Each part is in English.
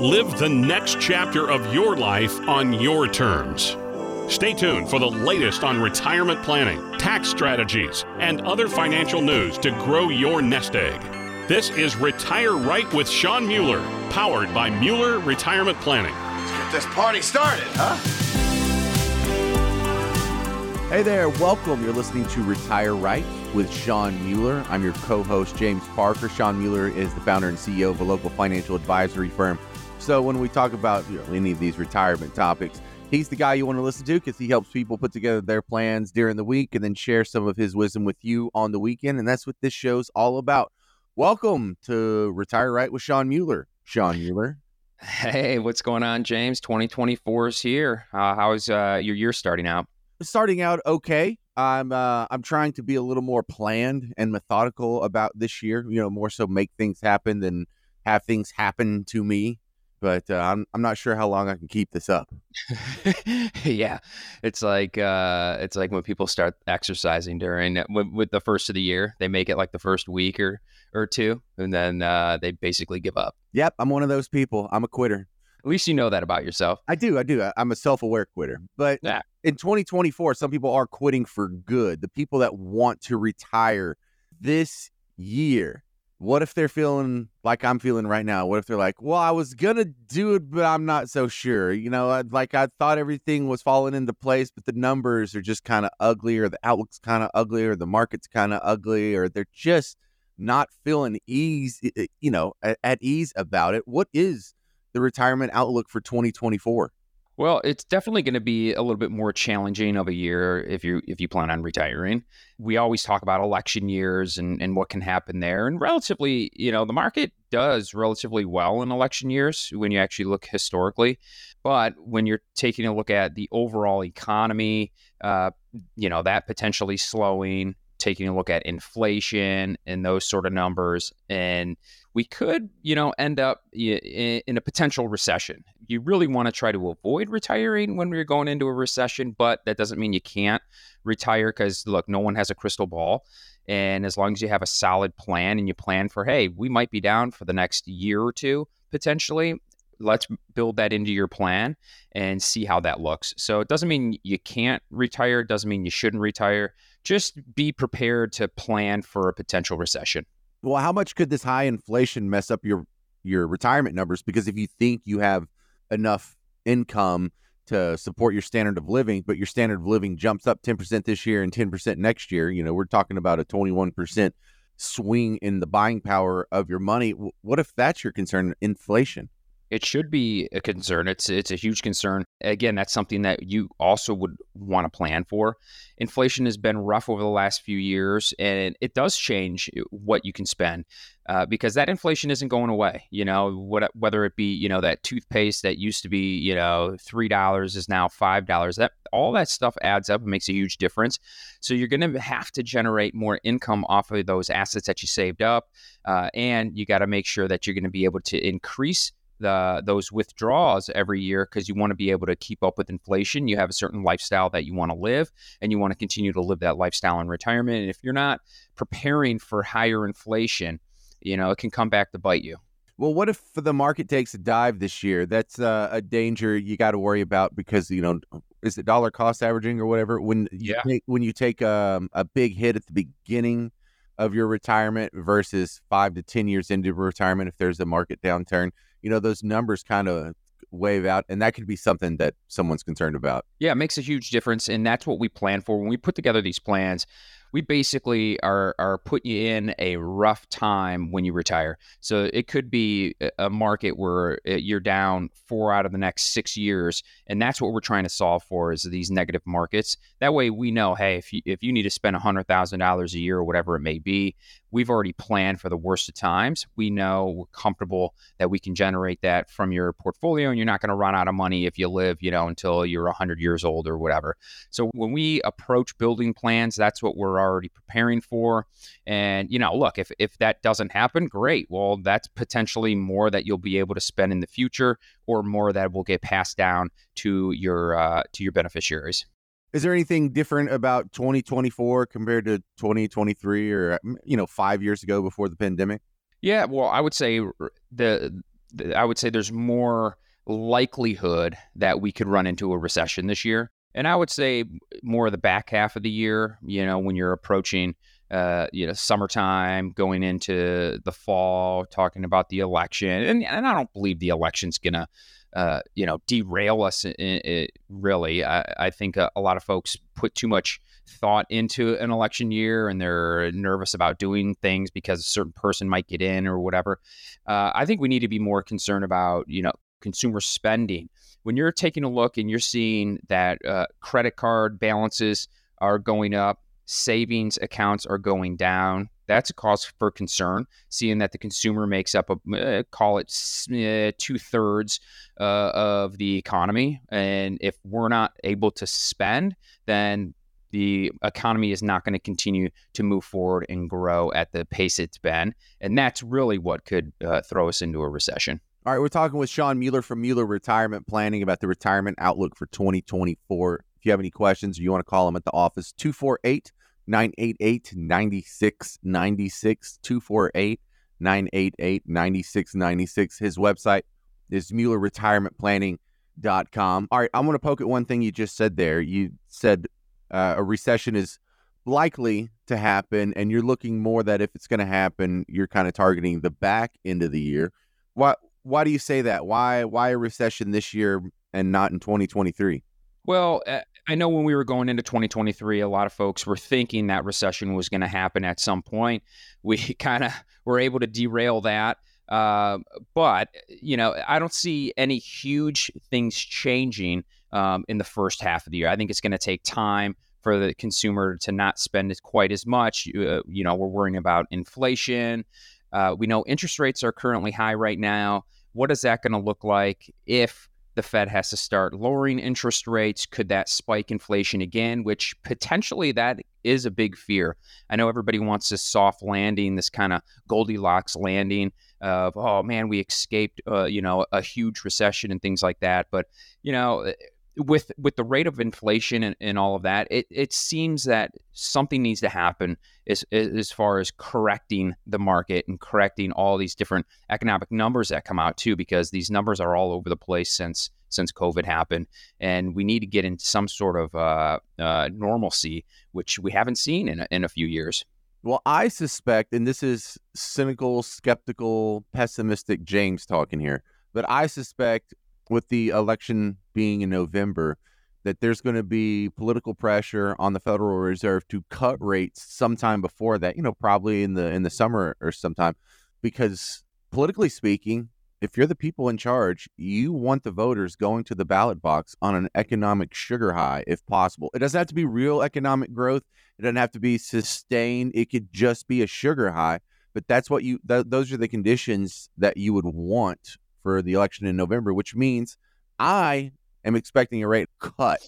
Live the next chapter of your life on your terms. Stay tuned for the latest on retirement planning, tax strategies, and other financial news to grow your nest egg. This is Retire Right with Shawn Mueller, powered by Mueller Retirement Planning. Let's get this party started, huh? Hey there, welcome. You're listening to Retire Right with Shawn Mueller. I'm your co host, James Parker. Shawn Mueller is the founder and CEO of a local financial advisory firm. So, when we talk about you know, any of these retirement topics, he's the guy you want to listen to because he helps people put together their plans during the week and then share some of his wisdom with you on the weekend. And that's what this show's all about. Welcome to Retire Right with Shawn Mueller. Shawn Mueller. Hey, what's going on, James? 2024 is here. Uh, how's uh, your year starting out? starting out okay. I'm uh, I'm trying to be a little more planned and methodical about this year. You know, more so make things happen than have things happen to me. But uh, I'm I'm not sure how long I can keep this up. yeah, it's like uh, it's like when people start exercising during with, with, the first of the year, they make it like the first week or or two, and then uh, they basically give up. Yep, I'm one of those people. I'm a quitter. At least you know that about yourself. I do. I do. I'm a self aware quitter. But yeah. in 2024, some people are quitting for good. The people that want to retire this year, what if they're feeling like I'm feeling right now? What if they're like, well, I was going to do it, but I'm not so sure. You know, like I thought everything was falling into place, but the numbers are just kind of ugly, or the outlook's kind of ugly, or the market's kind of ugly, or they're just not feeling ease, you know, at, at ease about it. What is the retirement outlook for 2024? Well, it's definitely going to be a little bit more challenging of a year if you if you plan on retiring. We always talk about election years and, and what can happen there. And relatively, you know, the market does relatively well in election years when you actually look historically. But when you're taking a look at the overall economy, uh, you know, that potentially slowing, taking a look at inflation and those sort of numbers and we could, you know, end up in a potential recession. You really want to try to avoid retiring when we're going into a recession, but that doesn't mean you can't retire because, look, no one has a crystal ball. And as long as you have a solid plan and you plan for, hey, we might be down for the next year or two potentially, let's build that into your plan and see how that looks. So it doesn't mean you can't retire, it doesn't mean you shouldn't retire. Just be prepared to plan for a potential recession well, how much could this high inflation mess up your your retirement numbers? Because if you think you have enough income to support your standard of living, but your standard of living jumps up 10% this year and 10% next year, you know, we're talking about a 21% swing in the buying power of your money. What if that's your concern, inflation? It should be a concern. It's it's a huge concern. Again, that's something that you also would want to plan for. Inflation has been rough over the last few years, and it does change what you can spend uh, because that inflation isn't going away. You know, what, whether it be you know that toothpaste that used to be you know three dollars is now five dollars. That all that stuff adds up and makes a huge difference. So you're going to have to generate more income off of those assets that you saved up, uh, and you got to make sure that you're going to be able to increase the those withdrawals every year because you want to be able to keep up with inflation. You have a certain lifestyle that you want to live, and you want to continue to live that lifestyle in retirement. And if you're not preparing for higher inflation, you know it can come back to bite you. Well, what if the market takes a dive this year? That's uh, a danger you got to worry about because you know is it dollar cost averaging or whatever when yeah. you take, when you take um, a big hit at the beginning of your retirement versus five to ten years into retirement if there's a market downturn you know, those numbers kind of wave out and that could be something that someone's concerned about. Yeah, it makes a huge difference and that's what we plan for when we put together these plans we basically are are putting you in a rough time when you retire. So it could be a market where uh, you're down four out of the next six years, and that's what we're trying to solve for is these negative markets. That way, we know, hey, if you if you need to spend hundred thousand dollars a year or whatever it may be, we've already planned for the worst of times. We know we're comfortable that we can generate that from your portfolio, and you're not going to run out of money if you live, you know, until you're 100 years old or whatever. So when we approach building plans, that's what we're already preparing for. And, you know, look, if, if that doesn't happen, great. Well, that's potentially more that you'll be able to spend in the future or more that will get passed down to your uh, to your beneficiaries. Is there anything different about 2024 compared to 2023 or you know 5 years ago before the pandemic? Yeah, well, I would say the I would say there's more likelihood that we could run into a recession this year. And I would say more of the back half of the year, you know, when you're approaching, uh, you know, summertime, going into the fall, talking about the election. And, and I don't believe the election's to, uh, you know, derail us. In, in, really, I, I think a, a, lot of folks put too much thought into an election year and they're nervous about doing things because a certain person might get in or whatever. Uh, I think we need to be more concerned about, you know, consumer spending. When you're taking a look and you're seeing that uh, credit card balances are going up, savings accounts are going down, that's a cause for concern. Seeing that the consumer makes up a uh, call it uh, two thirds uh, of the economy, and if we're not able to spend, then the economy is not going to continue to move forward and grow at the pace it's been, and that's really what could uh, throw us into a recession. All right, we're talking with Shawn Mueller from Mueller Retirement Planning about the retirement outlook for 2024. If you have any questions or you want to call him at the office, 248 988 9696. 248 988 9696. His website is MuellerRetirementPlanning.com. All right, I'm going to poke at one thing you just said there. You said uh, a recession is likely to happen, and you're looking more that if it's going to happen, you're kind of targeting the back end of the year. Why? why do you say that? Why why a recession this year and not in 2023? Well, I know when we were going into 2023, a lot of folks were thinking that recession was going to happen at some point. We kind of were able to derail that. Uh, but, you know, I don't see any huge things changing um, in the first half of the year. I think it's going to take time for the consumer to not spend quite as much. Uh, you know, we're worrying about inflation. Uh, we know interest rates are currently high right now. What is that going to look like if the Fed has to start lowering interest rates? Could that spike inflation again? Which potentially that is a big fear. I know everybody wants this soft landing, this kind of Goldilocks landing of oh man, we escaped uh, you know a huge recession and things like that. But you know with with the rate of inflation and, and all of that, it, it seems that something needs to happen as as far as correcting the market and correcting all these different economic numbers that come out too, because these numbers are all over the place since since COVID happened, and we need to get into some sort of uh, uh, normalcy, which we haven't seen in a, in a few years. Well, I suspect, and this is cynical, skeptical, pessimistic James talking here, but I suspect with the election being in November, that there's going to be political pressure on the Federal Reserve to cut rates sometime before that, you know, probably in the in the summer or sometime because politically speaking, if you're the people in charge, you want the voters going to the ballot box on an economic sugar high if possible. It doesn't have to be real economic growth. It doesn't have to be sustained. It could just be a sugar high, but that's what you th- those are the conditions that you would want for the election in November, which means I am expecting a rate cut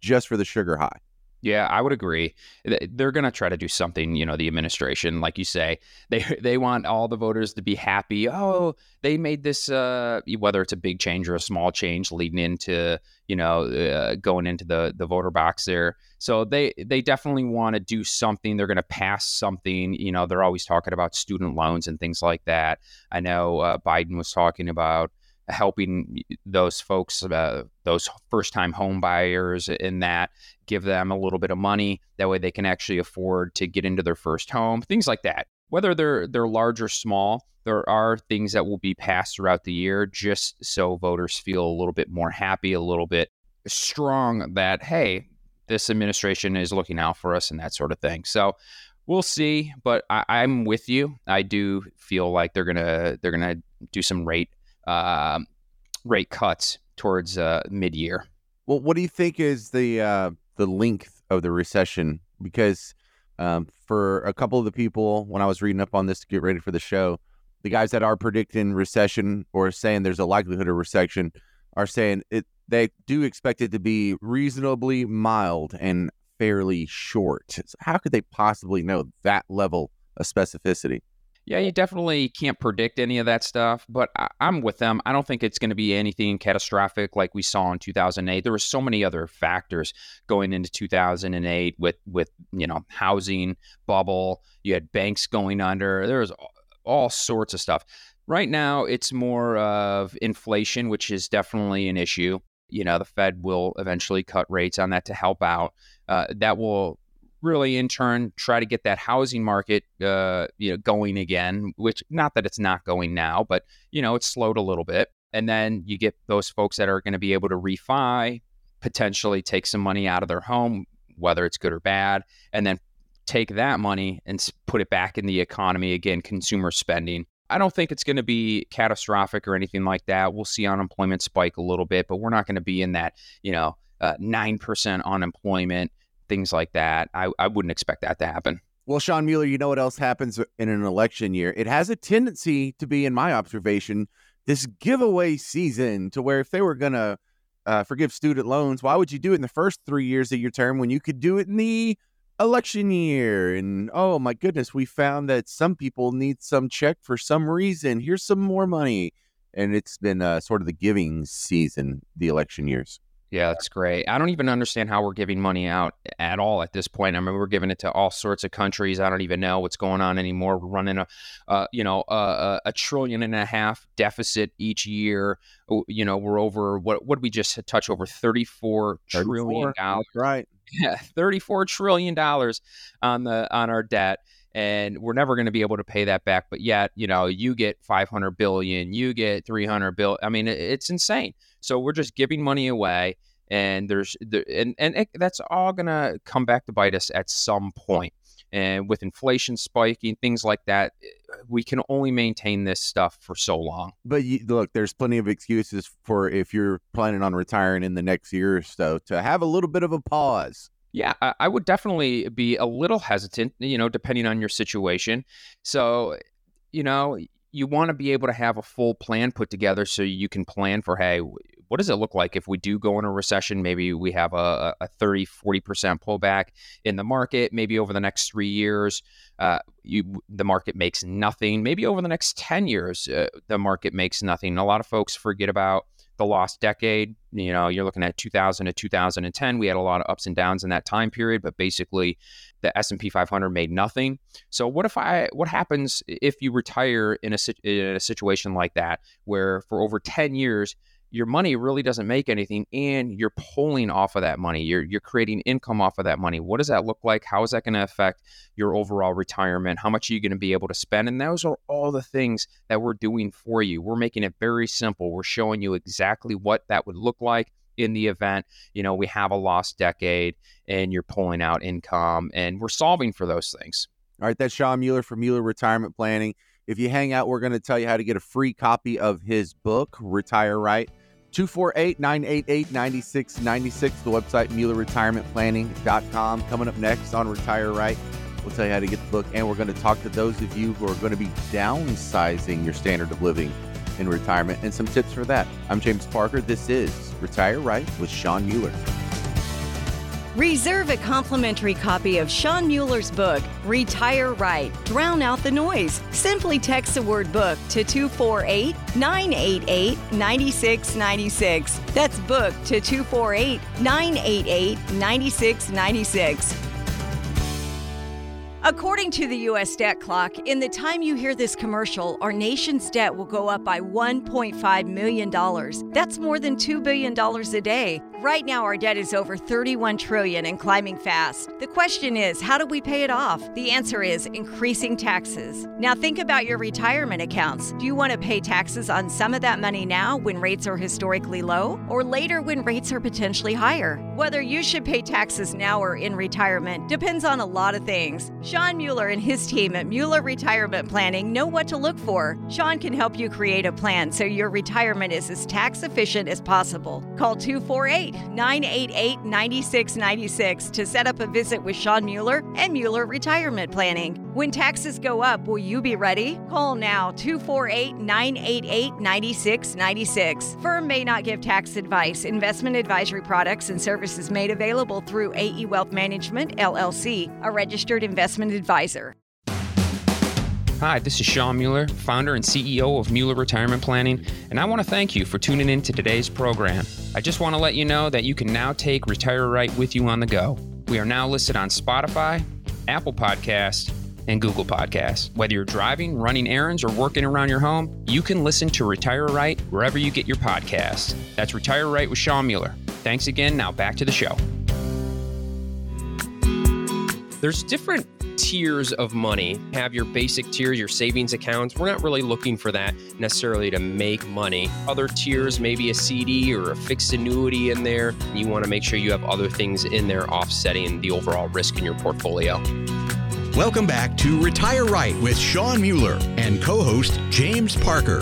just for the sugar high. Yeah, I would agree. They're going to try to do something. You know, the administration, like you say, they they want all the voters to be happy. Oh, they made this. Uh, whether it's a big change or a small change, leading into you know uh, going into the the voter box there. So they they definitely want to do something. They're going to pass something. You know, they're always talking about student loans and things like that. I know uh, Biden was talking about helping those folks, uh, those first time home buyers, in that give them a little bit of money. That way they can actually afford to get into their first home, things like that. Whether they're they're large or small, there are things that will be passed throughout the year just so voters feel a little bit more happy, a little bit strong that hey, this administration is looking out for us and that sort of thing. So we'll see, but I, am with you. I do feel like they're gonna they're gonna do some rate uh, rate cuts towards uh, mid year. Well, what do you think is the uh, the length of the recession? Because um, for a couple of the people, when I was reading up on this to get ready for the show, the guys that are predicting recession or saying there's a likelihood of recession are saying it. They do expect it to be reasonably mild and fairly short. So how could they possibly know that level of specificity? Yeah, you definitely can't predict any of that stuff, but I, am with them. I don't think it's going to be anything catastrophic like we saw in 2008. There were so many other factors going into 2008 with with you know housing bubble. You had banks going under. There was all sorts of stuff. Right now, it's more of inflation, which is definitely an issue. You know, the Fed will eventually cut rates on that to help out. Uh, that will really in turn try to get that housing market uh, you know going again which not that it's not going now but you know it's slowed a little bit and then you get those folks that are going to be able to refi potentially take some money out of their home whether it's good or bad and then take that money and put it back in the economy again consumer spending I don't think it's going to be catastrophic or anything like that. We'll see unemployment spike a little bit, but we're not going to be in that, you know, uh, 9% unemployment things like that. I, I wouldn't expect that to happen. Well, Shawn Mueller, you know what else happens in an election year? It has a tendency to be, in my observation, this giveaway season to where if they were going to uh, forgive student loans, why would you do it in the first three years of your term when you could do it in the election year? And oh my goodness, we found that some people need some check for some reason. Here's some more money. And it's been uh, sort of the giving season, the election years. Yeah, that's great. I don't even understand how we're giving money out at all at this point. I mean, we're giving it to all sorts of countries. I don't even know what's going on anymore. We're running a, uh, you know, a, a, trillion and a half deficit each year. You know, we're over what? What we just touch over thirty-four trillion dollars. Right. Yeah, thirty-four trillion dollars on the on our debt and we're never going to be able to pay that back but yet you know you get 500 billion you get 300 bill i mean it's insane so we're just giving money away, and there's there, and and it, that's all gonna come back to bite us at some point. And with inflation spiking, things like that, eh, we can only maintain this stuff for so long. But you, look, there's plenty of excuses for if you're planning on retiring in the next year or so to have a little bit of a pause. Yeah, I would definitely be a little hesitant, you know, depending on your situation. So, you know, you want to be able to have a full plan put together so you can plan for hey what does it look like if we do go in a recession maybe we have a, a 30 40% pullback in the market maybe over the next three years uh, you, the market makes nothing maybe over the next 10 years uh, the market makes nothing a lot of folks forget about the lost decade. You know, you're looking at 2000 to 2010. We had a lot of ups and downs in that time period, but basically, the S&P 500 made nothing. So what if I? What happens if you retire in a in a situation like that, where for over 10 years your money really doesn't make anything and you're pulling off of that money you're you're creating income off of that money what does that look like? How is that going to affect your overall retirement? How much are you going to be able to spend? And those are all the things that we're doing for you. We're making it very simple. We're showing you exactly what that would look like in the event you know we have a lost decade and you're pulling out income and we're solving for those things all right that's shawn mueller from mueller retirement planning if you hang out, we're going to tell you how to get a free copy of his book, Retire Right. 248 988 9696. The website, MuellerRetirementPlanning.com. Coming up next on Retire Right, we'll tell you how to get the book, and we're going to talk to those of you who are going to be downsizing your standard of living in retirement and some tips for that. I'm James Parker. This is Retire Right with Shawn Mueller. Reserve a complimentary copy of Shawn Mueller's book, Retire Right Drown Out the Noise. Simply text the word book to 248 988 9696. That's book to 248 988 9696. According to the U.S. debt clock, in the time you hear this commercial, our nation's debt will go up by $1.5 million. That's more than $2 billion a day. Right now, our debt is over 31 trillion and climbing fast. The question is, how do we pay it off? The answer is increasing taxes. Now, think about your retirement accounts. Do you want to pay taxes on some of that money now when rates are historically low, or later when rates are potentially higher? Whether you should pay taxes now or in retirement depends on a lot of things. Shawn Mueller and his team at Mueller Retirement Planning know what to look for. Shawn can help you create a plan so your retirement is as tax efficient as possible. Call 248 988 9696 to set up a visit with Shawn Mueller and Mueller Retirement Planning. When taxes go up, will you be ready? Call now 248 988 9696. Firm may not give tax advice. Investment advisory products and services made available through AE Wealth Management, LLC, a registered investment advisor. Hi, this is Shawn Mueller, founder and CEO of Mueller Retirement Planning, and I want to thank you for tuning in to today's program. I just want to let you know that you can now take Retire Right with you on the go. We are now listed on Spotify, Apple Podcasts, and Google Podcasts. Whether you're driving, running errands, or working around your home, you can listen to Retire Right wherever you get your podcasts. That's Retire Right with Shawn Mueller. Thanks again. Now back to the show. There's different tiers of money. Have your basic tiers, your savings accounts. We're not really looking for that necessarily to make money. Other tiers, maybe a CD or a fixed annuity in there. You want to make sure you have other things in there offsetting the overall risk in your portfolio. Welcome back to Retire Right with Shawn Mueller and co host James Parker.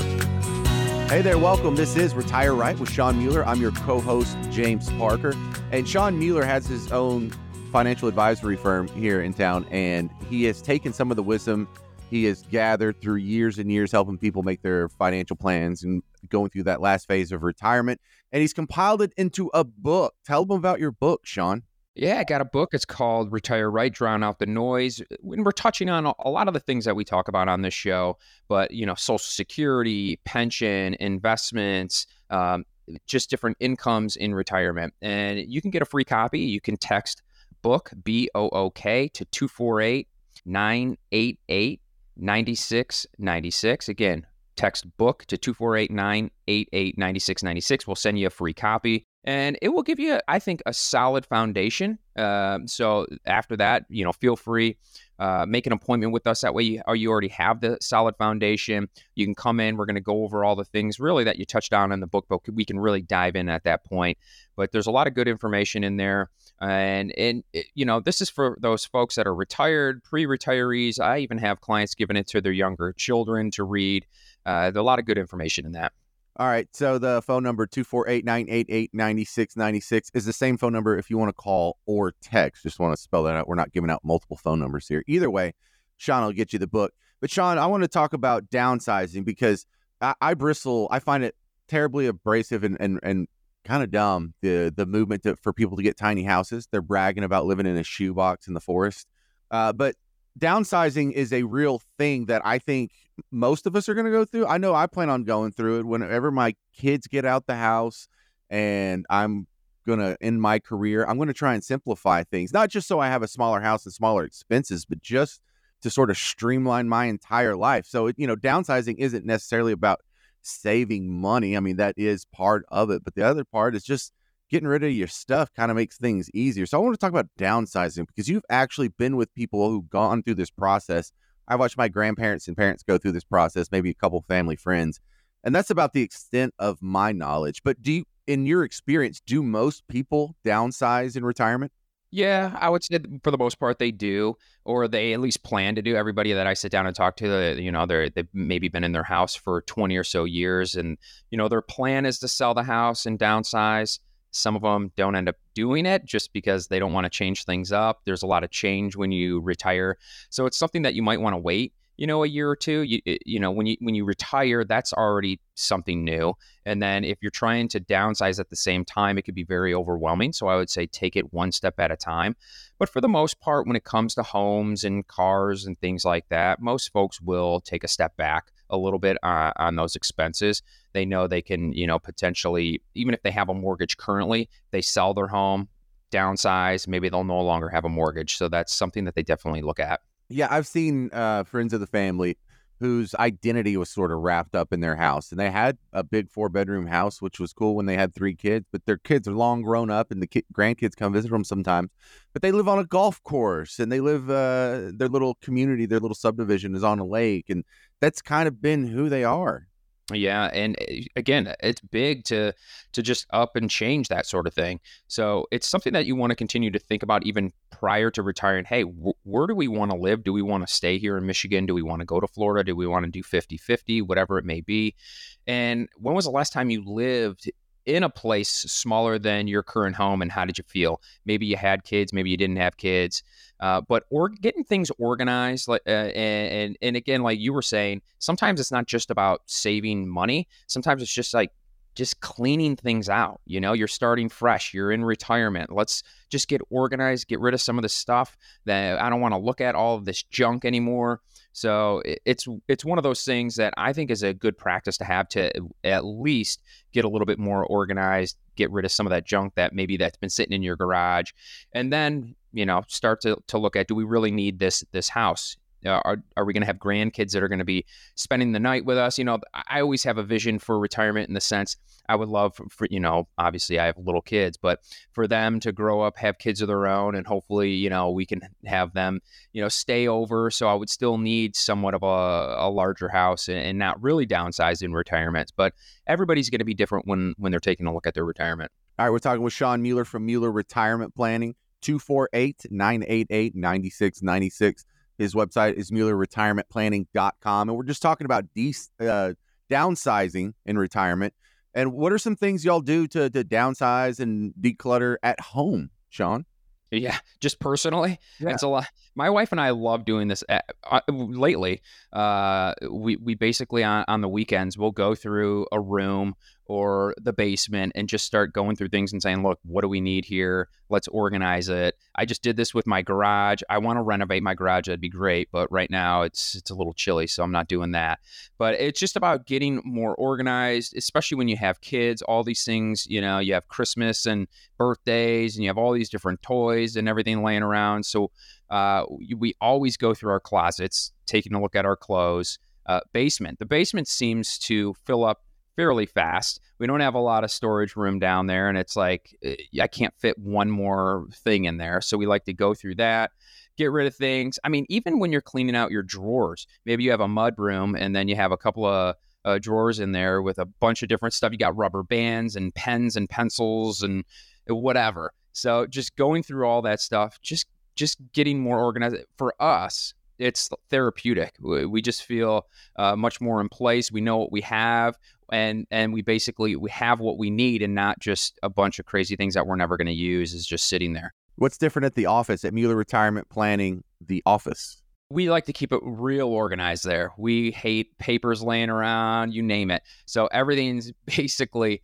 Hey there, welcome. This is Retire Right with Shawn Mueller. I'm your co host, James Parker. And Shawn Mueller has his own financial advisory firm here in town, and he has taken some of the wisdom he has gathered through years and years helping people make their financial plans and going through that last phase of retirement. And he's compiled it into a book. Tell them about your book, Shawn. Yeah, I got a book. It's called Retire Right, Drown Out the Noise. When we're touching on a lot of the things that we talk about on this show, but you know, Social Security, pension, investments, um, just different incomes in retirement. And you can get a free copy. You can text book B O O K to 248 988 9696. Again, text book to 248 988 9696. We'll send you a free copy and it will give you, I think, a solid foundation. Uh, so after that, you know, feel free uh, make an appointment with us. That way, you, or you already have the solid foundation. You can come in. We're going to go over all the things really that you touched on in the book, but we can really dive in at that point. But there's a lot of good information in there, and and it, you know, this is for those folks that are retired, pre-retirees. I even have clients giving it to their younger children to read. Uh, there's a lot of good information in that. All right. So the phone number 248-988-9696 is the same phone number if you want to call or text. Just want to spell that out. We're not giving out multiple phone numbers here. Either way, Shawn will get you the book. But Shawn, I want to talk about downsizing because I, I bristle. I find it terribly abrasive and and, and kind of dumb the the movement to, for people to get tiny houses. They're bragging about living in a shoebox in the forest. Uh, but downsizing is a real thing that I think most of us are going to go through. I know I plan on going through it whenever my kids get out the house and I'm going to end my career. I'm going to try and simplify things, not just so I have a smaller house and smaller expenses, but just to sort of streamline my entire life. So, you know, downsizing isn't necessarily about saving money. I mean, that is part of it, but the other part is just getting rid of your stuff kind of makes things easier. So I want to talk about downsizing because you've actually been with people who've gone through this process. I watched my grandparents and parents go through this process, maybe a couple family friends. And that's about the extent of my knowledge. But do you, in your experience, do most people downsize in retirement? Yeah, I would say for the most part they do, or they at least plan to do. Everybody that I sit down and talk to, uh, you know, they're they've maybe been in their house for twenty or so years, and you know their plan is to sell the house and downsize. Some of them don't end up doing it just because they don't want to change things up. There's a lot of change when you retire. So it's something that you might want to wait you know a year or two you you know when you when you retire that's already something new and then if you're trying to downsize at the same time it could be very overwhelming so i would say take it one step at a time but for the most part when it comes to homes and cars and things like that most folks will take a step back a little bit uh, on those expenses. They know they can, you know, potentially, even if they have a mortgage currently, they sell their home, downsize, maybe they'll no longer have a mortgage. So that's something that they definitely look at. Yeah, I've seen uh, friends of the family whose identity was sort of wrapped up in their house. And they had a big four bedroom house, which was cool when they had three kids, but their kids are long grown up and the ki- grandkids come visit them sometimes. But they live on a golf course and they live, uh, their little community, their little subdivision is on a lake. And that's kind of been who they are. Yeah, and eh, again, it's big to to just up and change that sort of thing. So it's something that you want to continue to think about even prior to retiring. Hey, where do we want to live? Do we want to stay here in Michigan? Do we want to go to Florida? Do we want to do 50-50, whatever it may be? And when was the last time you lived in a place smaller than your current home and how did you feel? Maybe you had kids maybe you didn't have kids uh, but or getting things organized like uh, and and again like you were saying sometimes it's not just about saving money. Sometimes it's just like just cleaning things out. You know, you're starting fresh, you're in retirement. Let's just get organized, get rid of some of the stuff that I don't want to look at all of this junk anymore. So it's it's one of those things that I think is a good practice to have to at least get a little bit more organized, get rid of some of that junk that maybe that's been sitting in your garage, and then you know start to, to look at do we really need this this house Uh, are, are we going to have grandkids that are going to be spending the night with us? You know, I always have a vision for retirement in the sense I would love for, for, you know, obviously I have little kids, but for them to grow up, have kids of their own, and hopefully, you know, we can have them, you know, stay over. So I would still need somewhat of a, a larger house and, and not really downsize in retirement. But everybody's going to be different when when they're taking a look at their retirement. All right, we're talking with Shawn Mueller from Mueller Retirement Planning, 248 988 9696. His website is MuellerRetirementPlanning.com. And we're just talking about de- uh, downsizing in retirement. And what are some things y'all do to, to downsize and declutter at home, Shawn? Yeah, just personally, yeah. it's a lot. My wife and I love doing this. At, uh, lately, uh, we we basically on, on the weekends we'll go through a room or the basement and just start going through things and saying, look, what do we need here? Let's organize it. I just did this with my garage. I want to renovate my garage. That'd be great, but right now it's it's a little chilly, so I'm not doing that. But it's just about getting more organized, especially when you have kids. All these things, you know, you have Christmas and birthdays, and you have all these different toys and everything laying around. So uh, we always go through our closets, taking a look at our clothes. Uh, basement. The basement seems to fill up fairly fast. We don't have a lot of storage room down there, and it's like eh, I can't fit one more thing in there. So we like to go through that, get rid of things. I mean, even when you're cleaning out your drawers, maybe you have a mud room and then you have a couple of uh, drawers in there with a bunch of different stuff. You got rubber bands and pens and pencils and whatever. So just going through all that stuff, just just getting more organized for us it's therapeutic. We just feel uh, much more in place. We know what we have and and we basically we have what we need and not just a bunch of crazy things that we're never going to use is just sitting there. What's different at the office at mueller retirement planning the office? We like to keep it real organized there. We hate papers laying around you name it. So everything's basically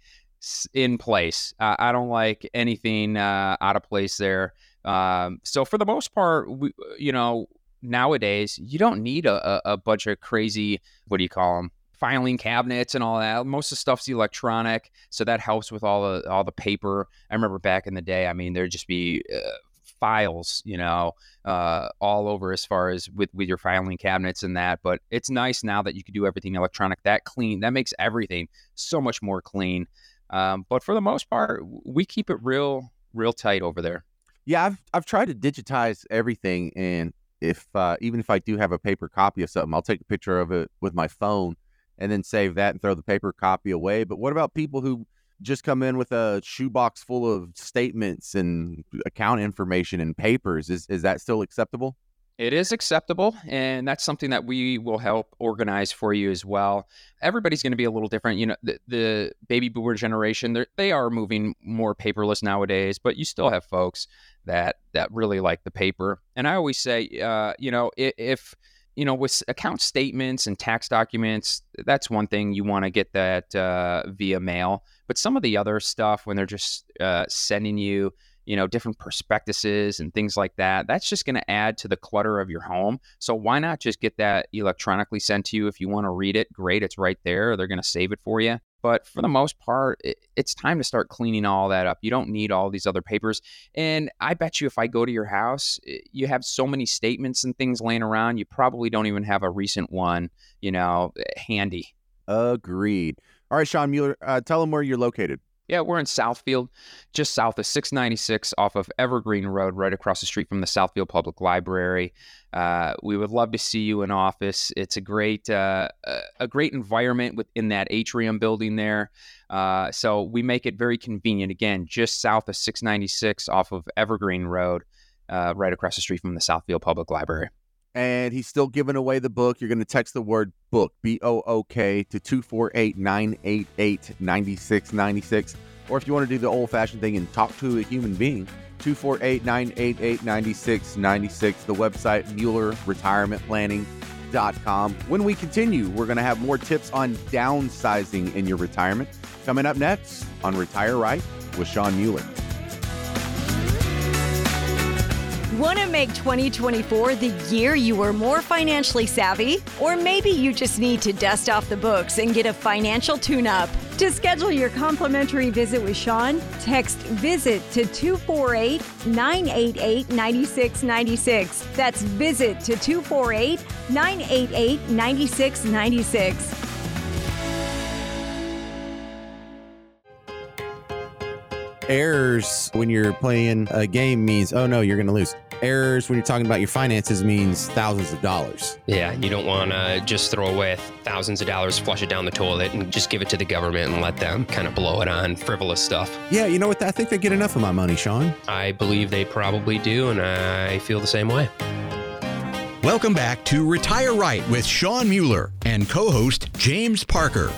in place. Uh, i don't like anything uh, out of place there. Um, so for the most part we, you know nowadays you don't need a, a, a bunch of crazy what do you call them filing cabinets and all that. Most of the stuff's electronic, so that helps with all the all the paper. I remember back in the day. I mean, there'd just be uh, files, you know, uh, all over as far as with with your filing cabinets and that. But it's nice now that you can do everything electronic. That clean that makes everything so much more clean. Um, but for the most part, we keep it real real tight over there. Yeah, I've I've tried to digitize everything, and if uh, even if I do have a paper copy of something, I'll take a picture of it with my phone and then save that and throw the paper copy away. But what about people who just come in with a shoebox full of statements and account information and papers? Is is that still acceptable? It is acceptable, and that's something that we will help organize for you as well. Everybody's going to be a little different. You know, the, the baby boomer generation, they are moving more paperless nowadays, but you still have folks that that really like the paper. And I always say, uh, you know, if, if you know, with account statements and tax documents, that's one thing you want to get that uh, via mail. But some of the other stuff, when they're just uh, sending you, you know, different prospectuses and things like that, that's just going to add to the clutter of your home. So why not just get that electronically sent to you? If you want to read it, great, it's right there. They're going to save it for you. But for the most part, it, it's time to start cleaning all that up. You don't need all these other papers. And I bet you if I go to your house, you have so many statements and things laying around, you probably don't even have a recent one, you know, handy. Agreed. All right, Shawn Mueller, uh, tell them where you're located. Yeah, we're in Southfield, just south of 696 off of Evergreen Road, right across the street from the Southfield Public Library. Uh, we would love to see you in office. It's a great, uh, a great environment within that atrium building there. Uh, so we make it very convenient. Again, just south of 696 off of Evergreen Road, uh, right across the street from the Southfield Public Library and he's still giving away the book. You're going to text the word book, B O O K, to 248 988 9696. Or if you want to do the old fashioned thing and talk to a human being, 248 988 9696. The website, MuellerRetirementPlanning.com. When we continue, we're going to have more tips on downsizing in your retirement. Coming up next on Retire Right with Shawn Mueller. Want to make 2024 the year you are more financially savvy? Or maybe you just need to dust off the books and get a financial tune up. To schedule your complimentary visit with Shawn, text VISIT to 248 988 9696. That's VISIT to 248 988 9696. Errors when you're playing a game means, oh no, you're going to lose errors when you're talking about your finances means thousands of dollars. Yeah, you don't want to just throw away thousands of dollars, flush it down the toilet, and just give it to the government and let them kind of blow it on frivolous stuff. Yeah, you know what? I think they get enough of my money, Shawn. I believe they probably do, and I feel the same way. Welcome back to Retire Right with Shawn Mueller and co host James Parker.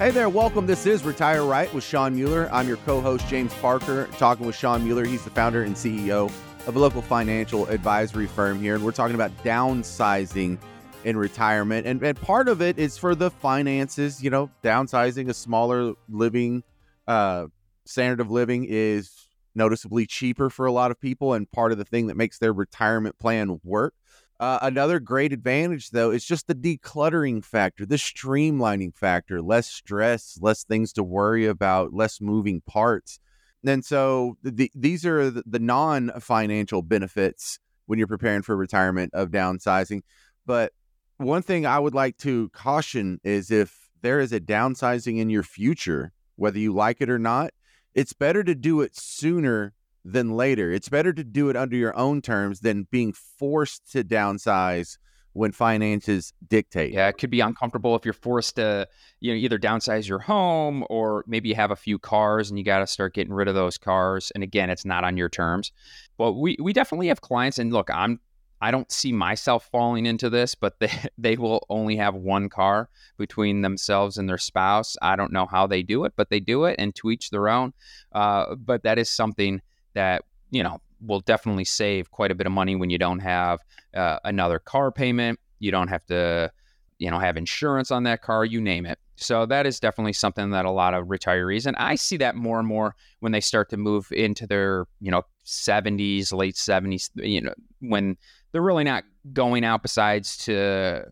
Hey there, welcome. This is Retire Right with Shawn Mueller. I'm your co host, James Parker, talking with Shawn Mueller. He's the founder and CEO of a local financial advisory firm here, and we're talking about downsizing in retirement. And, and part of it is for the finances, you know, downsizing a smaller living uh, standard of living is noticeably cheaper for a lot of people, and part of the thing that makes their retirement plan work. Uh, another great advantage, though, is just the decluttering factor, the streamlining factor, less stress, less things to worry about, less moving parts. And so the, these are the, non financial benefits when you're preparing for retirement of downsizing. But one thing I would like to caution is if there is a downsizing in your future, whether you like it or not, it's better to do it sooner than later. It's better to do it under your own terms than being forced to downsize when finances dictate. Yeah, it could be uncomfortable if you're forced to, you know, either downsize your home or maybe you have a few cars and you got to start getting rid of those cars. And again, it's not on your terms. But we we definitely have clients and look, I'm I don't see myself falling into this, but they they will only have one car between themselves and their spouse. I don't know how they do it, but they do it, and to each their own. Uh, but that is something that you know will definitely save quite a bit of money when you don't have uh, another car payment. You don't have to, you know, have insurance on that car. You name it. So that is definitely something that a lot of retirees, and I see that more and more when they start to move into their, you know, 70s, late 70s. You know, when they're really not going out besides to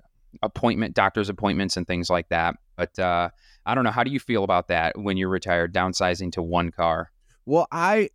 appointment, doctor's appointments, and things like that. But uh, I don't know. How do you feel about that when you're retired, downsizing to one car? Well, I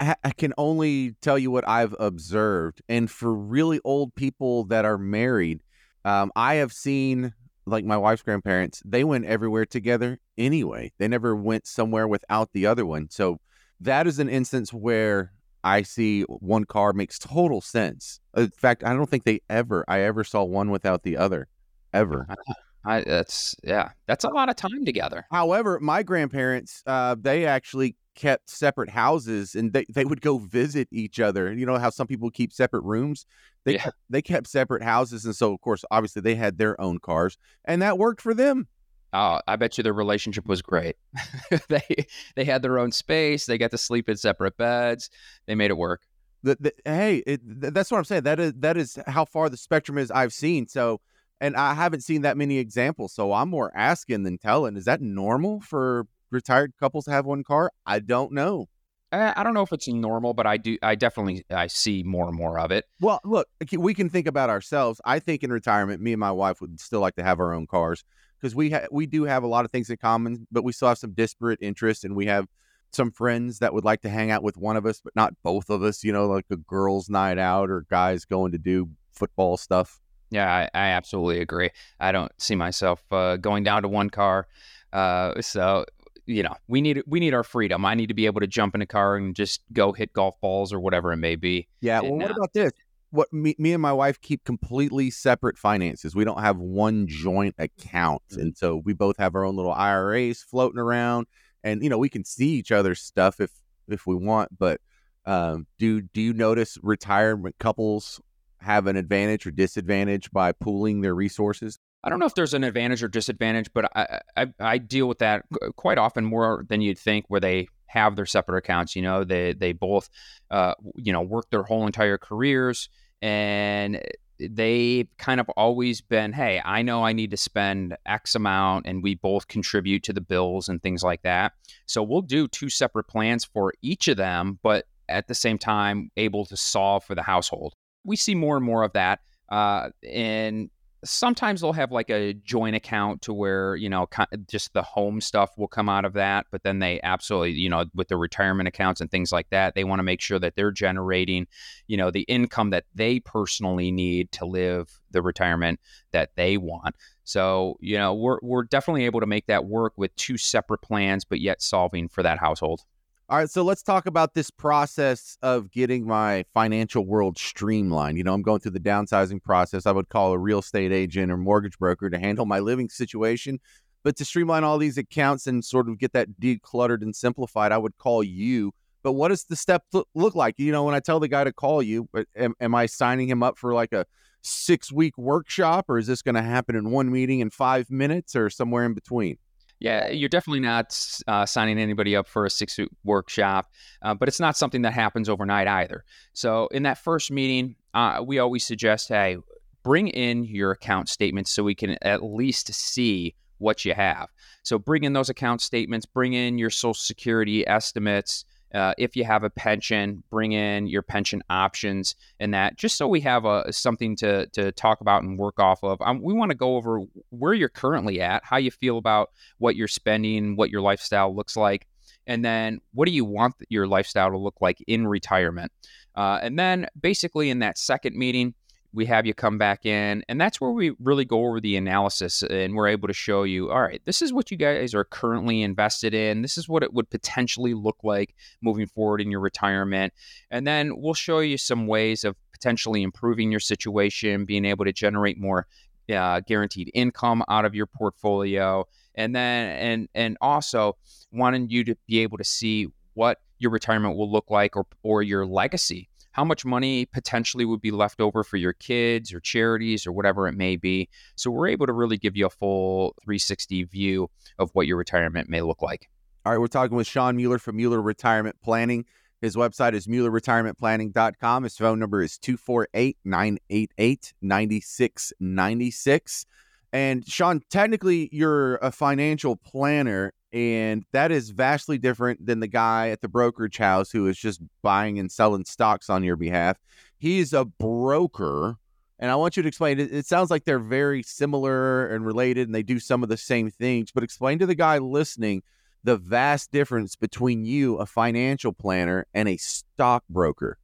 I can only tell you what I've observed. And for really old people that are married, um, I have seen like my wife's grandparents, they went everywhere together anyway. They never went somewhere without the other one. So that is an instance where I see one car makes total sense. In fact, I don't think they ever, I ever saw one without the other, ever. I, that's yeah, that's a lot of time together. However, my grandparents, uh, they actually kept separate houses and they, they would go visit each other. You know how some people keep separate rooms? They yeah. kept, they kept separate houses and so of course obviously they had their own cars and that worked for them. Oh, I bet you their relationship was great. they they had their own space, they got to sleep in separate beds. They made it work. The, the, hey, it, that's what I'm saying. That is that is how far the spectrum is I've seen. So and I haven't seen that many examples. So I'm more asking than telling. Is that normal for retired couples to have one car? I don't know. Eh, I don't know if it's normal, but I do. I definitely I see more and more of it. Well, look, we can think about ourselves. I think in retirement, me and my wife would still like to have our own cars because we ha- we do have a lot of things in common, but we still have some disparate interests, and we have some friends that would like to hang out with one of us, but not both of us. You know, like a girls' night out or guys going to do football stuff. Yeah, I, I absolutely agree. I don't see myself uh, going down to one car. Uh, so you know, we need we need our freedom. I need to be able to jump in a car and just go hit golf balls or whatever it may be. Yeah. Well, what uh, about this? What me, me and my wife keep completely separate finances. We don't have one joint account, mm-hmm. and so we both have our own little IRAs floating around. And you know, we can see each other's stuff if if we want. But um, do do you notice retirement couples have an advantage or disadvantage by pooling their resources? I don't know if there's an advantage or disadvantage, but I, I, I deal with that quite often more than you'd think, where they have their separate accounts. You know, they they both, uh, you know, work their whole entire careers, and they've kind of always been, hey, I know I need to spend X amount, and we both contribute to the bills and things like that. So we'll do two separate plans for each of them, but at the same time, able to solve for the household. We see more and more of that, uh, and sometimes they'll have like a joint account to where you know just the home stuff will come out of that but then they absolutely you know with the retirement accounts and things like that they want to make sure that they're generating you know the income that they personally need to live the retirement that they want. So you know we're, we're definitely able to make that work with two separate plans but yet solving for that household all right, so let's talk about this process of getting my financial world streamlined. You know, I'm going through the downsizing process. I would call a real estate agent or mortgage broker to handle my living situation. But to streamline all these accounts and sort of get that decluttered and simplified, I would call you. But what does the step look like? You know, when I tell the guy to call you, am, am I signing him up for like a six week workshop or is this going to happen in one meeting in five minutes or somewhere in between? Yeah, you're definitely not uh, signing anybody up for a six week workshop, uh, but it's not something that happens overnight either. So, in that first meeting, uh, we always suggest hey, bring in your account statements so we can at least see what you have. So, bring in those account statements, bring in your social security estimates, uh, if you have a pension, bring in your pension options and that, just so we have a something to to talk about and work off of. Um, we want to go over where you're currently at, how you feel about what you're spending, what your lifestyle looks like, and then what do you want your lifestyle to look like in retirement. Uh, and then basically in that second meeting, we have you come back in and that's where we really go over the analysis and we're able to show you all right this is what you guys are currently invested in. This is what it would potentially look like moving forward in your retirement. And then we'll show you some ways of potentially improving your situation being able to generate more uh, guaranteed income out of your portfolio and then and and also wanting you to be able to see what your retirement will look like or or your legacy how much money potentially would be left over for your kids or charities or whatever it may be. So we're able to really give you a full 360 view of what your retirement may look like. All right, we're talking with Shawn Mueller from Mueller Retirement Planning. His website is MuellerRetirementPlanning.com. His phone number is 248 988 9696. And Shawn, technically, you're a financial planner and that is vastly different than the guy at the brokerage house who is just buying and selling stocks on your behalf. He's a broker. And I want you to explain it. It sounds like they're very similar and related and they do some of the same things, but explain to the guy listening the vast difference between you, a financial planner, and a stockbroker.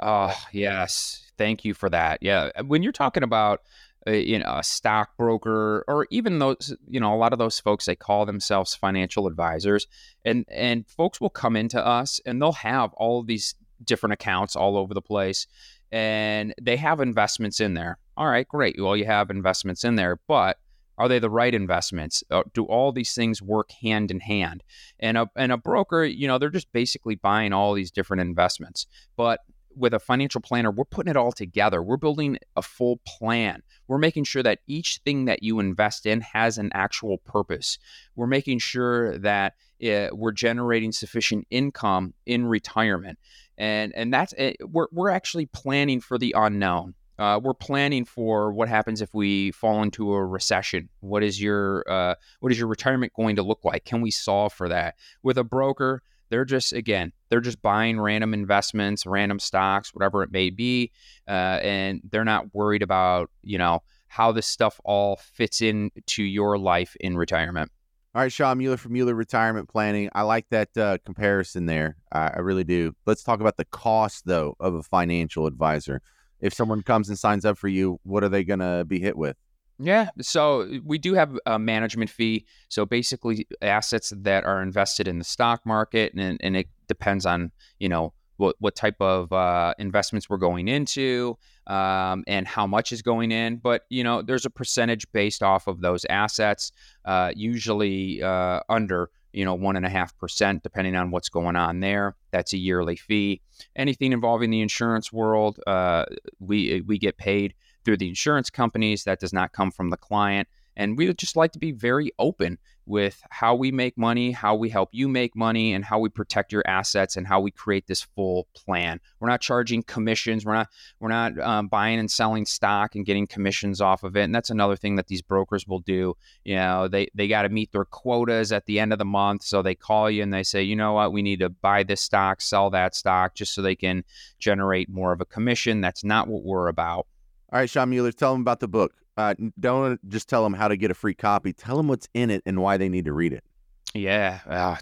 Oh, yes. Thank you for that. Yeah. When you're talking about a, you know, a stockbroker, or even those, you know, a lot of those folks they call themselves financial advisors, and and folks will come into us and they'll have all of these different accounts all over the place, and they have investments in there. All right, great. Well, you have investments in there, but are they the right investments? Uh, do all these things work hand in hand? And a and a broker, you know, they're just basically buying all these different investments, but with a financial planner, we're putting it all together. We're building a full plan. We're making sure that each thing that you invest in has an actual purpose. We're making sure that eh, we're generating sufficient income in retirement. And, and that's. Eh, we're, we're actually planning for the unknown. Uh, we're planning for what happens if we fall into a recession. What is your uh, what is your retirement going to look like? Can we solve for that with a broker? They're just again, they're just buying random investments, random stocks, whatever it may be, uh, and they're not worried about you know how this stuff all fits into your life in retirement. All right, Shawn Mueller from Mueller Retirement Planning. I like that uh, comparison there. I, I really do. Let's talk about the cost though of a financial advisor. If someone comes and signs up for you, what are they going to be hit with? Yeah, so we do have a management fee. So basically, assets that are invested in the stock market, and, and it depends on you know what what type of uh, investments we're going into, um, and how much is going in. But you know, there's a percentage based off of those assets, uh, usually uh, under you know one and a half percent, depending on what's going on there. That's a yearly fee. Anything involving the insurance world, uh, we we get paid through the insurance companies. That does not come from the client. And we would just like to be very open with how we make money, how we help you make money, and how we protect your assets, and how we create this full plan. We're not charging commissions. We're not we're not um, buying and selling stock and getting commissions off of it. And that's another thing that these brokers will do. You know, they they got to meet their quotas at the end of the month, so they call you and they say, you know what, we need to buy this stock, sell that stock, just so they can generate more of a commission. That's not what we're about. All right, Shawn Mueller, tell them about the book. Uh, don't just tell them how to get a free copy. Tell them what's in it and why they need to read it. Yeah, uh,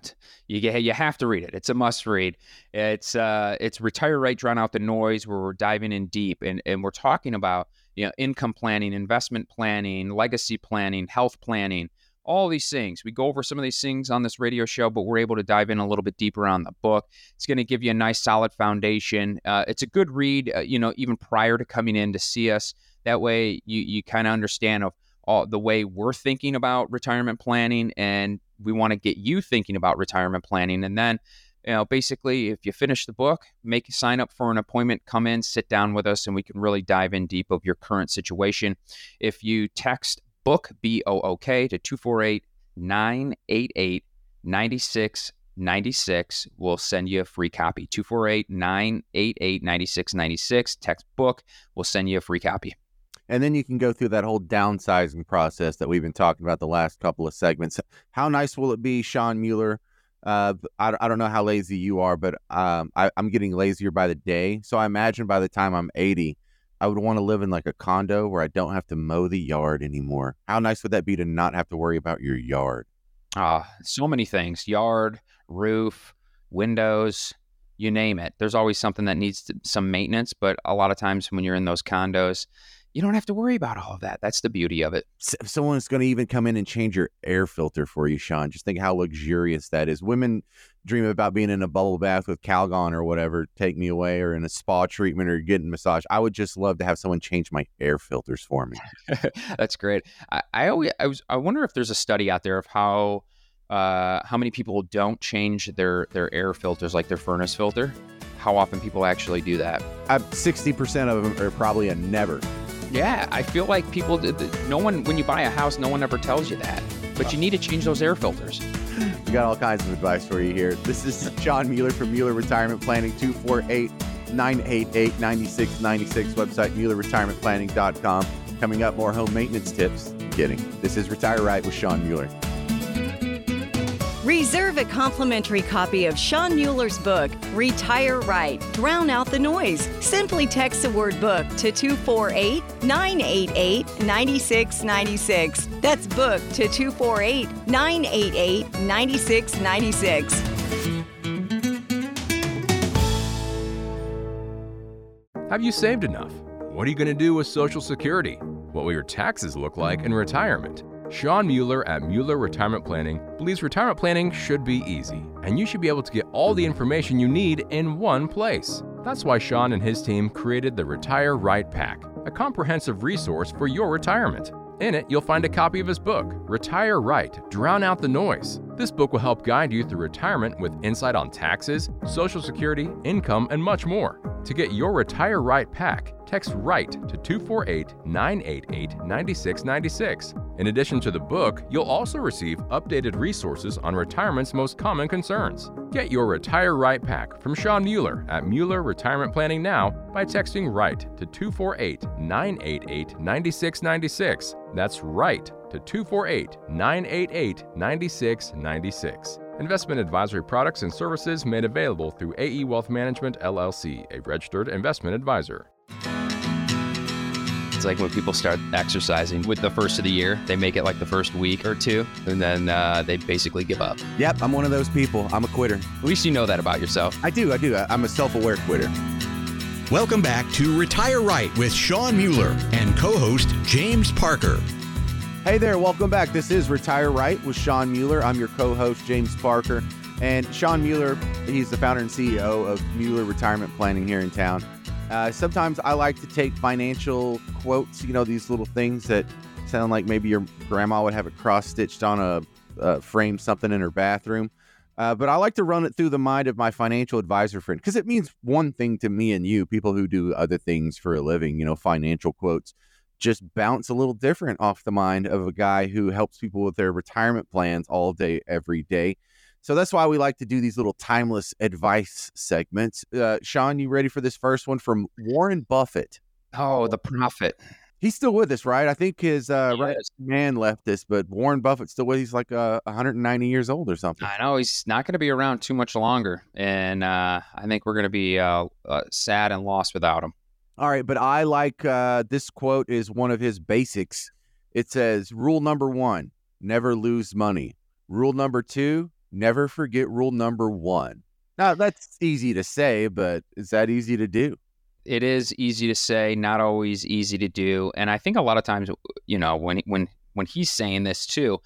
you get you have to read it. It's a must read. It's uh, it's retire right, drown out the noise. Where we're diving in deep, and and we're talking about you know income planning, investment planning, legacy planning, health planning, all these things. We go over some of these things on this radio show, but we're able to dive in a little bit deeper on the book. It's going to give you a nice, solid foundation. Uh, it's a good read, uh, you know, even prior to coming in to see us. That way, you you kind of understand of all the way we're thinking about retirement planning, and we want to get you thinking about retirement planning. And then, you know, basically, if you finish the book, make sign up for an appointment, come in, sit down with us, and we can really dive in deep of your current situation. If you text book B O O K to 248 988 9696. We'll send you a free copy. 248 988 9696. Text book. We'll send you a free copy. And then you can go through that whole downsizing process that we've been talking about the last couple of segments. How nice will it be, Shawn Mueller? Uh, I, I don't know how lazy you are, but um, I, I'm getting lazier by the day. So I imagine by the time I'm 80, I would want to live in like a condo where I don't have to mow the yard anymore. How nice would that be to not have to worry about your yard? Ah, so many things yard, roof, windows, you name it. There's always something that needs to, some maintenance, but a lot of times when you're in those condos, you don't have to worry about all of that. That's the beauty of it. If someone's going to even come in and change your air filter for you, Shawn, just think how luxurious that is. Women dream about being in a bubble bath with Calgon or whatever, take me away, or in a spa treatment or getting massage. I would just love to have someone change my air filters for me. That's great. I, I always, I was, I wonder if there's a study out there of how, uh, how many people don't change their their air filters, like their furnace filter. How often people actually do that? Sixty percent of them are probably a never. Yeah, I feel like people, no one, when you buy a house, no one ever tells you that. But you need to change those air filters. We got all kinds of advice for you here. This is Shawn Mueller from Mueller Retirement Planning, 248 988 9696, website MuellerRetirementPlanning.com. Coming up, more home maintenance tips. Kidding. This is Retire Right with Shawn Mueller. Reserve a complimentary copy of Shawn Mueller's book, Retire Right Drown Out the Noise. Simply text the word book to 248 988 9696. That's book to 248 988 9696. Have you saved enough? What are you going to do with Social Security? What will your taxes look like in retirement? Shawn Mueller at Mueller Retirement Planning believes retirement planning should be easy, and you should be able to get all the information you need in one place. That's why Shawn and his team created the Retire Right Pack, a comprehensive resource for your retirement. In it, you'll find a copy of his book, Retire Right Drown Out the Noise. This book will help guide you through retirement with insight on taxes, Social Security, income, and much more. To get your Retire Right pack, text RIGHT to 248 988 9696. In addition to the book, you'll also receive updated resources on retirement's most common concerns. Get your Retire Right pack from Shawn Mueller at Mueller Retirement Planning now by texting RIGHT to 248 988 9696. That's RIGHT to 248 988 9696. Investment advisory products and services made available through AE Wealth Management LLC, a registered investment advisor. It's like when people start exercising with the first of the year, they make it like the first week or two, and then uh, they basically give up. Yep, I'm one of those people. I'm a quitter. At least you know that about yourself. I do, I do. I'm a self aware quitter. Welcome back to Retire Right with Shawn Mueller and co host James Parker. Hey there, welcome back. This is Retire Right with Shawn Mueller. I'm your co host, James Parker. And Shawn Mueller, he's the founder and CEO of Mueller Retirement Planning here in town. Uh, sometimes I like to take financial quotes, you know, these little things that sound like maybe your grandma would have it cross stitched on a, frame, something in her bathroom. Uh, but I like to run it through the mind of my financial advisor friend because it means one thing to me and you, people who do other things for a living, you know, financial quotes just bounce a little different off the mind of a guy who helps people with their retirement plans all day, every day. So that's why we like to do these little timeless advice segments. Uh, Shawn, you ready for this first one from Warren Buffett? Oh, the prophet. He's still with us, right? I think his uh, right man left us, but Warren Buffett's still with. He's like uh, 190 years old or something. I know he's not going to be around too much longer, and uh, I think we're going to be uh, uh, sad and lost without him. All right, but I like uh, this quote is one of his basics. It says, "Rule number one: never lose money. Rule number two: never forget rule number one." Now that's easy to say, but is that easy to do? It is easy to say, not always easy to do. And I think a lot of times, you know, when when when he's saying this too,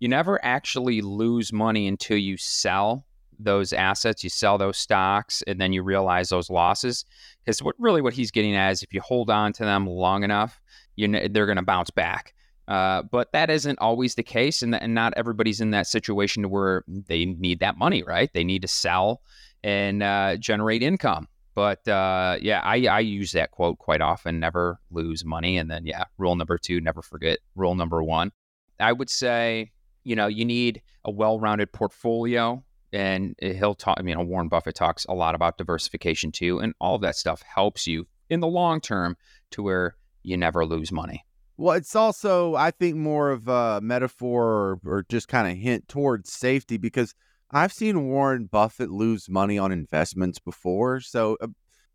you never actually lose money until you sell those assets, you sell those stocks, and then you realize those losses. Because what really what he's getting at is if you hold on to them long enough, you they're going to bounce back. Uh, but that isn't always the case, and, and not everybody's in that situation to where they need that money, right? They need to sell and uh, generate income. But uh, yeah, I, I use that quote quite often never lose money. And then, yeah, rule number two, never forget rule number one. I would say, you know, you need a well rounded portfolio and he'll talk. I mean, Warren Buffett talks a lot about diversification too, and all of that stuff helps you in the long term to where you never lose money. Well, it's also, I think, more of a metaphor or, or just kind of hint towards safety because I've seen Warren Buffett lose money on investments before. So uh,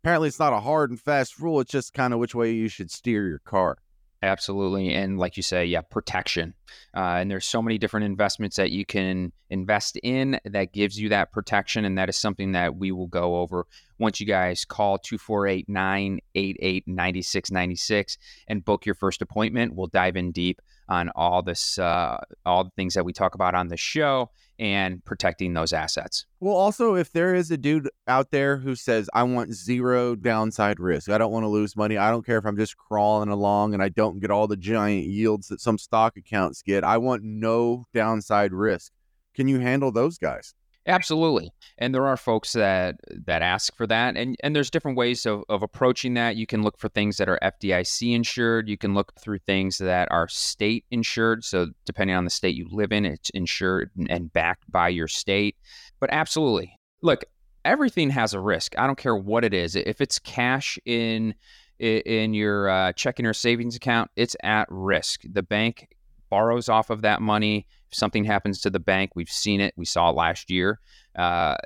apparently, it's not a hard and fast rule. It's just kind of which way you should steer your car. Absolutely. And like you say, yeah, protection. Uh, and there's so many different investments that you can invest in that gives you that protection. And that is something that we will go over once you guys call 248 988 9696 and book your first appointment. We'll dive in deep on all this, uh, all the things that we talk about on the show and protecting those assets. Well, also, if there is a dude out there who says, I want zero downside risk, I don't want to lose money, I don't care if I'm just crawling along and I don't get all the giant yields that some stock accounts get, I want no downside risk. Can you handle those guys? Absolutely. And there are folks that that ask for that. And and there's different ways of, of approaching that. You can look for things that are FDIC insured. You can look through things that are state insured. So depending on the state you live in, it's insured and backed by your state. But absolutely. Look, everything has a risk. I don't care what it is. If it's cash in in your uh, checking or savings account, it's at risk. The bank borrows off of that money. If something happens to the bank, we've seen it. We saw it last year. Uh,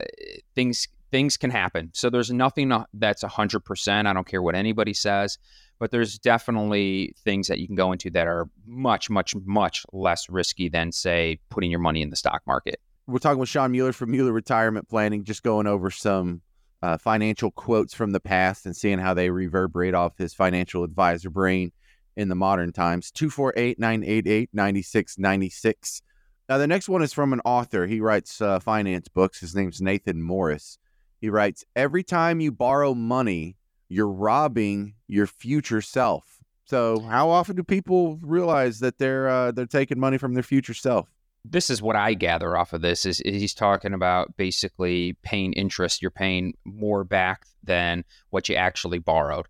things things can happen. So there's nothing that's 100%. I don't care what anybody says, but there's definitely things that you can go into that are much, much, much less risky than, say, putting your money in the stock market. We're talking with Shawn Mueller from Mueller Retirement Planning, just going over some uh, financial quotes from the past and seeing how they reverberate off his financial advisor brain in the modern times. 248 988 9696. Now, the next one is from an author. He writes uh, finance books. His name's Nathan Morris. He writes Every time you borrow money, you're robbing your future self. So, how often do people realize that they're uh, they're taking money from their future self? This is what I gather off of this is, he's talking about basically paying interest. You're paying more back than what you actually borrowed.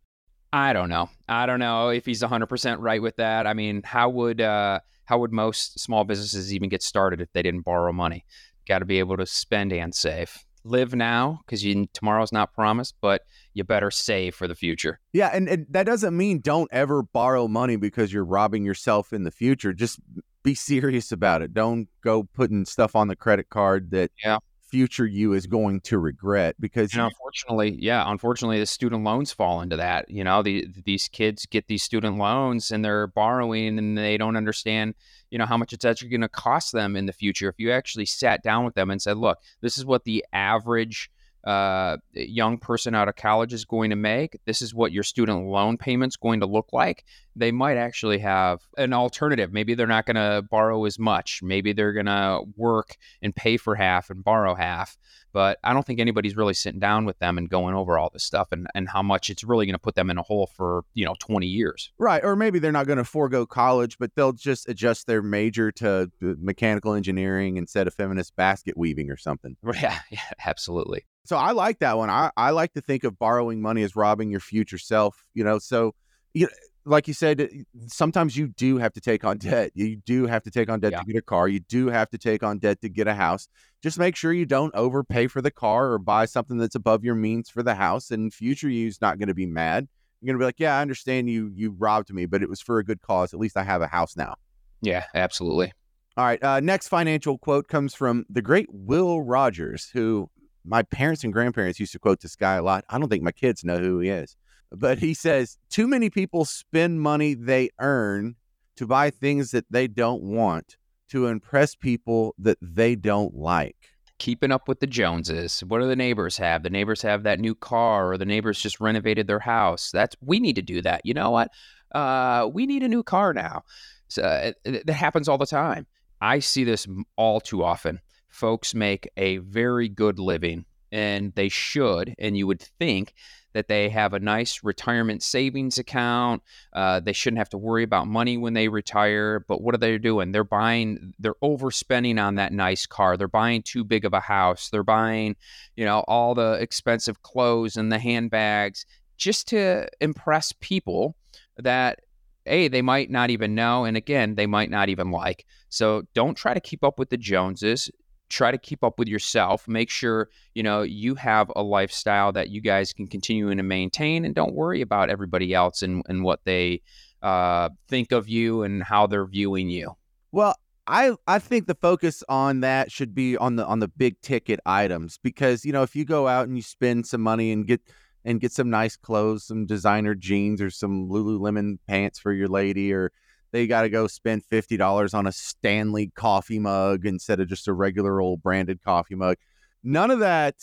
I don't know. I don't know if he's 100% right with that. I mean, how would uh, how would most small businesses even get started if they didn't borrow money? Got to be able to spend and save. Live now because tomorrow's not promised, but you better save for the future. Yeah, and, and that doesn't mean don't ever borrow money because you're robbing yourself in the future. Just be serious about it. Don't go putting stuff on the credit card that yeah future you is going to regret because and unfortunately yeah unfortunately the student loans fall into that you know the, these kids get these student loans and they're borrowing and they don't understand you know how much it's actually going to cost them in the future. If you actually sat down with them and said look this is what the average uh, young person out of college is going to make. This is what your student loan payment's going to look like. They might actually have an alternative. Maybe they're not going to borrow as much. Maybe they're going to work and pay for half and borrow half. But I don't think anybody's really sitting down with them and going over all this stuff and, and how much it's really going to put them in a hole for, you know, 20 years. Right. Or maybe they're not going to forego college, but they'll just adjust their major to mechanical engineering instead of feminist basket weaving or something. Yeah, yeah, absolutely. So I like that one. I, I like to think of borrowing money as robbing your future self, you know. So you know, like you said, sometimes you do have to take on debt. You do have to take on debt yeah. to get a car. You do have to take on debt to get a house. Just make sure you don't overpay for the car or buy something that's above your means for the house. And future you's not going to be mad. You're going to be like, yeah, I understand you you robbed me, but it was for a good cause. At least I have a house now. Yeah, absolutely. All right. Uh, next financial quote comes from the great Will Rogers, who my parents and grandparents used to quote this guy a lot. I don't think my kids know who he is. but he says too many people spend money they earn to buy things that they don't want to impress people that they don't like. Keeping up with the Joneses. What do the neighbors have? The neighbors have that new car, or the neighbors just renovated their house. That's we need to do that. You know what? Uh, we need a new car now. So, uh, that happens all the time. I see this all too often. Folks make a very good living, and they should, and you would think that they have a nice retirement savings account. Uh, they shouldn't have to worry about money when they retire. But what are they doing? They're buying, they're overspending on that nice car. They're buying too big of a house. They're buying, you know, all the expensive clothes and the handbags just to impress people that a they might not even know and again they might not even like so don't try to keep up with the joneses try to keep up with yourself make sure you know you have a lifestyle that you guys can continue to maintain and don't worry about everybody else and, and what they uh, think of you and how they're viewing you. Well I, I think the focus on that should be on the on the big ticket items because you know if you go out and you spend some money and get and get some nice clothes, some designer jeans or some Lululemon pants for your lady, or they got to go spend fifty dollars on a Stanley coffee mug instead of just a regular old branded coffee mug. None of that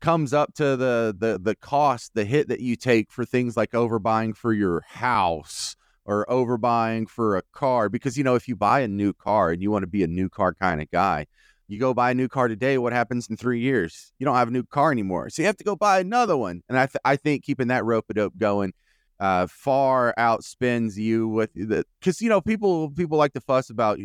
comes up to the the the cost, the hit that you take for things like overbuying for your house or overbuying for a car. Because you know, if you buy a new car and you want to be a new car kind of guy, you go buy a new car today, what happens in three years? You don't have a new car anymore. So you have to go buy another one. And I, th- I think keeping that rope a dope going uh, far outspends you with the, because, you know, people, people like to fuss about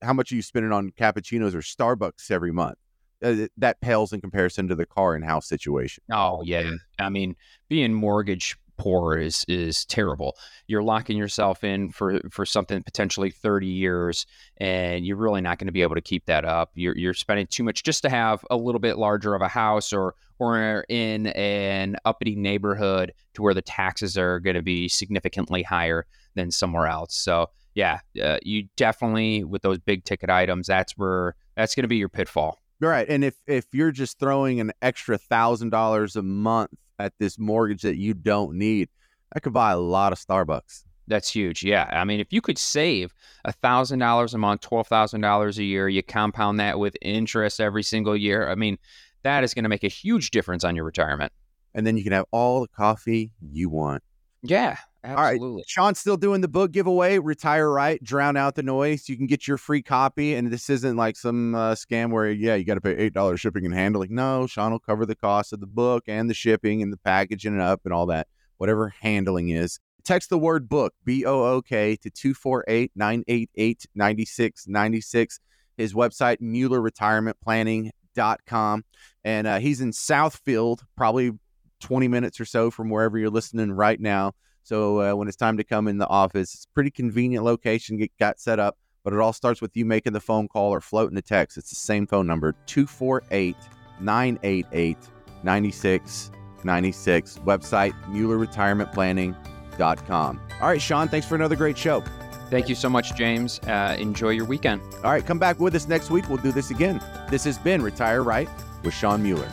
how much are you spending on cappuccinos or Starbucks every month. Uh, that pales in comparison to the car and house situation. Oh yeah, I mean, being mortgage poor is is terrible. You're locking yourself in for for something potentially 30 years, and you're really not going to be able to keep that up. You're you're spending too much just to have a little bit larger of a house, or or in an uppity neighborhood to where the taxes are going to be significantly higher than somewhere else. So yeah, uh, you definitely with those big ticket items, that's where that's going to be your pitfall. Right, and if if you're just throwing an extra thousand dollars a month at this mortgage that you don't need, I could buy a lot of Starbucks. That's huge. Yeah. I mean, if you could save $1,000 a month, $12,000 a year, you compound that with interest every single year. I mean, that is going to make a huge difference on your retirement. And then you can have all the coffee you want. Yeah. Absolutely. All right. Shawn's still doing the book giveaway, Retire Right, Drown Out the Noise. You can get your free copy. And this isn't like some uh, scam where, yeah, you got to pay $8 shipping and handling. No, Shawn will cover the cost of the book and the shipping and the packaging it up and all that, whatever handling is. Text the word book, B O O K, to 248 988 9696. His website, MuellerRetirementPlanning.com. And uh, he's in Southfield, probably 20 minutes or so from wherever you're listening right now. So uh, when it's time to come in the office, it's pretty convenient location, get got set up, but it all starts with you making the phone call or floating the text. It's the same phone number, 248 988 9696. Website, MuellerRetirementPlanning.com. All right, Shawn, thanks for another great show. Thank you so much, James. Uh, enjoy your weekend. All right, come back with us next week. We'll do this again. This has been Retire Right with Shawn Mueller.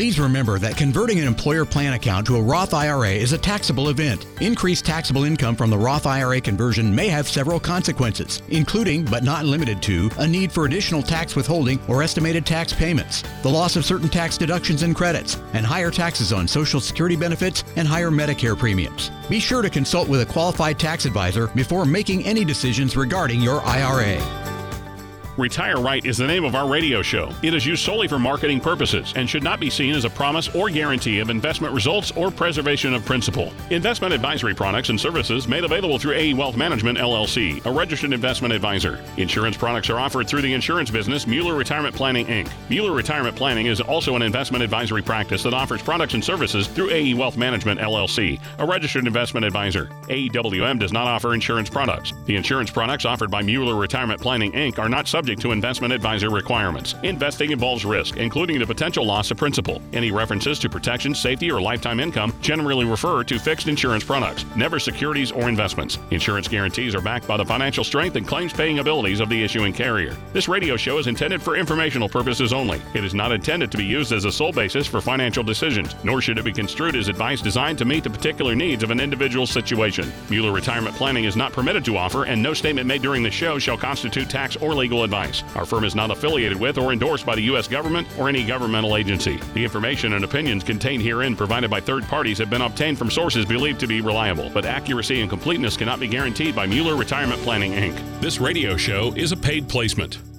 Please remember that converting an employer plan account to a Roth IRA is a taxable event. Increased taxable income from the Roth IRA conversion may have several consequences, including, but not limited to, a need for additional tax withholding or estimated tax payments, the loss of certain tax deductions and credits, and higher taxes on Social Security benefits and higher Medicare premiums. Be sure to consult with a qualified tax advisor before making any decisions regarding your IRA. Retire Right is the name of our radio show. It is used solely for marketing purposes and should not be seen as a promise or guarantee of investment results or preservation of principal. Investment advisory products and services made available through AE Wealth Management LLC, a registered investment advisor. Insurance products are offered through the insurance business Mueller Retirement Planning Inc. Mueller Retirement Planning is also an investment advisory practice that offers products and services through AE Wealth Management LLC, a registered investment advisor. AEWM does not offer insurance products. The insurance products offered by Mueller Retirement Planning Inc. are not subject subject to investment advisor requirements. Investing involves risk, including the potential loss of principal. Any references to protection, safety, or lifetime income generally refer to fixed insurance products, never securities or investments. Insurance guarantees are backed by the financial strength and claims paying abilities of the issuing carrier. This radio show is intended for informational purposes only. It is not intended to be used as a sole basis for financial decisions, nor should it be construed as advice designed to meet the particular needs of an individual situation. Mueller Retirement Planning is not permitted to offer, and no statement made during the show shall constitute tax or legal advice. Our firm is not affiliated with or endorsed by the U.S. government or any governmental agency. The information and opinions contained herein provided by third parties have been obtained from sources believed to be reliable, but accuracy and completeness cannot be guaranteed by Mueller Retirement Planning, Inc. This radio show is a paid placement.